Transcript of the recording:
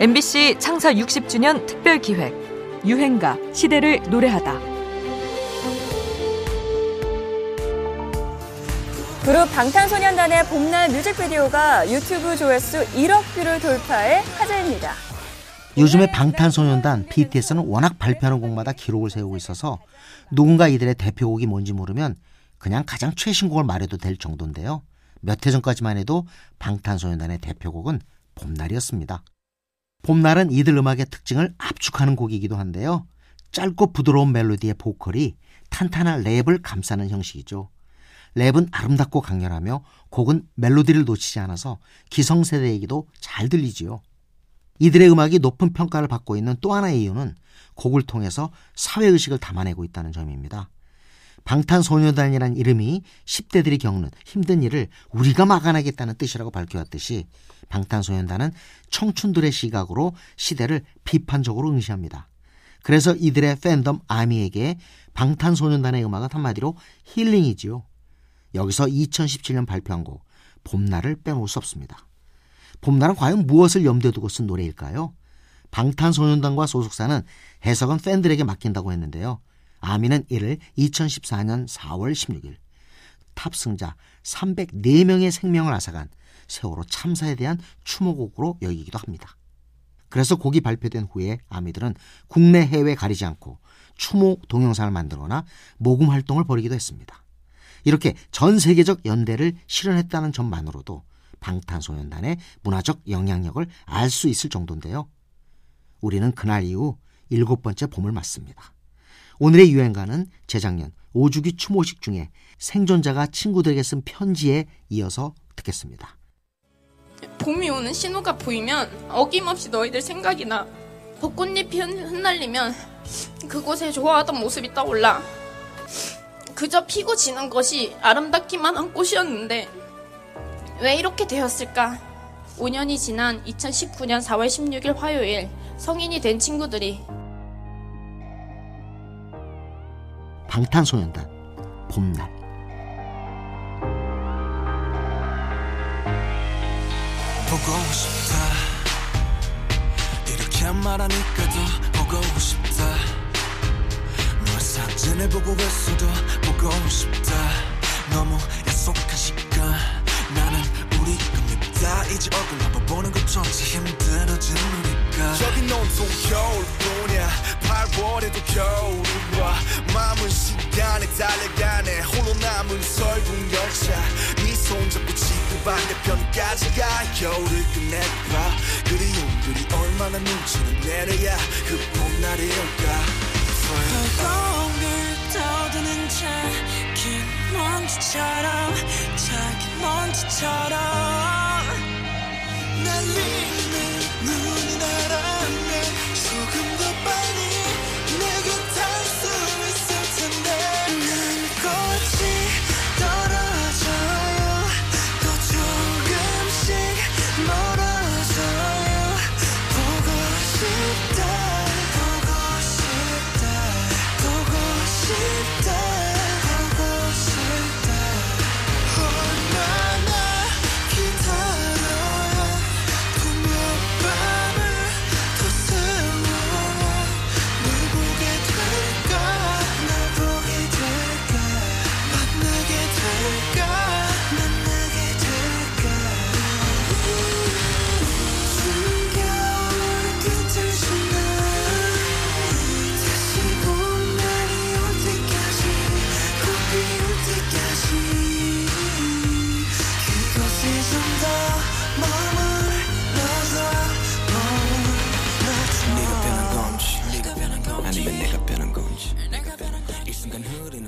MBC 창사 60주년 특별 기획 유행가 시대를 노래하다. 그룹 방탄소년단의 봄날 뮤직비디오가 유튜브 조회수 1억 뷰를 돌파해 화제입니다. 요즘에 방탄소년단 BTS는 워낙 발표하는 곡마다 기록을 세우고 있어서 누군가 이들의 대표곡이 뭔지 모르면 그냥 가장 최신곡을 말해도 될 정도인데요. 몇 해 전까지만 해도 방탄소년단의 대표곡은 봄날이었습니다. 봄날은 이들 음악의 특징을 압축하는 곡이기도 한데요. 짧고 부드러운 멜로디의 보컬이 탄탄한 랩을 감싸는 형식이죠. 랩은 아름답고 강렬하며 곡은 멜로디를 놓치지 않아서 기성세대에게도 잘 들리지요. 이들의 음악이 높은 평가를 받고 있는 또 하나의 이유는 곡을 통해서 사회의식을 담아내고 있다는 점입니다. 방탄소년단이라는 이름이 10대들이 겪는 힘든 일을 우리가 막아내겠다는 뜻이라고 밝혀왔듯이 방탄소년단은 청춘들의 시각으로 시대를 비판적으로 응시합니다. 그래서 이들의 팬덤 아미에게 방탄소년단의 음악은 한마디로 힐링이지요. 여기서 2017년 발표한 곡 봄날을 빼놓을 수 없습니다. 봄날은 과연 무엇을 염두에 두고 쓴 노래일까요? 방탄소년단과 소속사는 해석은 팬들에게 맡긴다고 했는데요. 아미는 이를 2014년 4월 16일 탑승자 304명의 생명을 앗아간 세월호 참사에 대한 추모곡으로 여기기도 합니다. 그래서 곡이 발표된 후에 아미들은 국내 해외 가리지 않고 추모 동영상을 만들거나 모금 활동을 벌이기도 했습니다. 이렇게 전 세계적 연대를 실현했다는 점만으로도 방탄소년단의 문화적 영향력을 알 수 있을 정도인데요. 우리는 그날 이후 일곱 번째 봄을 맞습니다. 오늘의 유행가는 재작년 5주기 추모식 중에 생존자가 친구들에게 쓴 편지에 이어서 듣겠습니다. 봄이 오는 신호가 보이면 어김없이 너희들 생각이 나. 벚꽃잎이 흩날리면 그곳에 좋아하던 모습이 떠올라. 그저 피고 지는 것이 아름답기만 한 꽃이었는데 왜 이렇게 되었을까? 5년이 지난 2019년 4월 16일 화요일 성인이 된 친구들이 방탄소년단 봄날. 보고 싶다. 이렇게 말하니까 더 보고 싶다. 널 사진을 보고 있어도 보고 싶다. 너무 약속한 시간. 나는 우리 겁니다. 이제 얼굴 한번 보는 것조차 힘 홀로 남은 설국 열차 네 손 잡고 지구 반대편까지 가. 겨울을 끝내봐. 그리움들이 얼마나 눈치를 내려야 그 봄날이 올까? 허공을 떠드는 작은 먼지처럼 작은 먼지처럼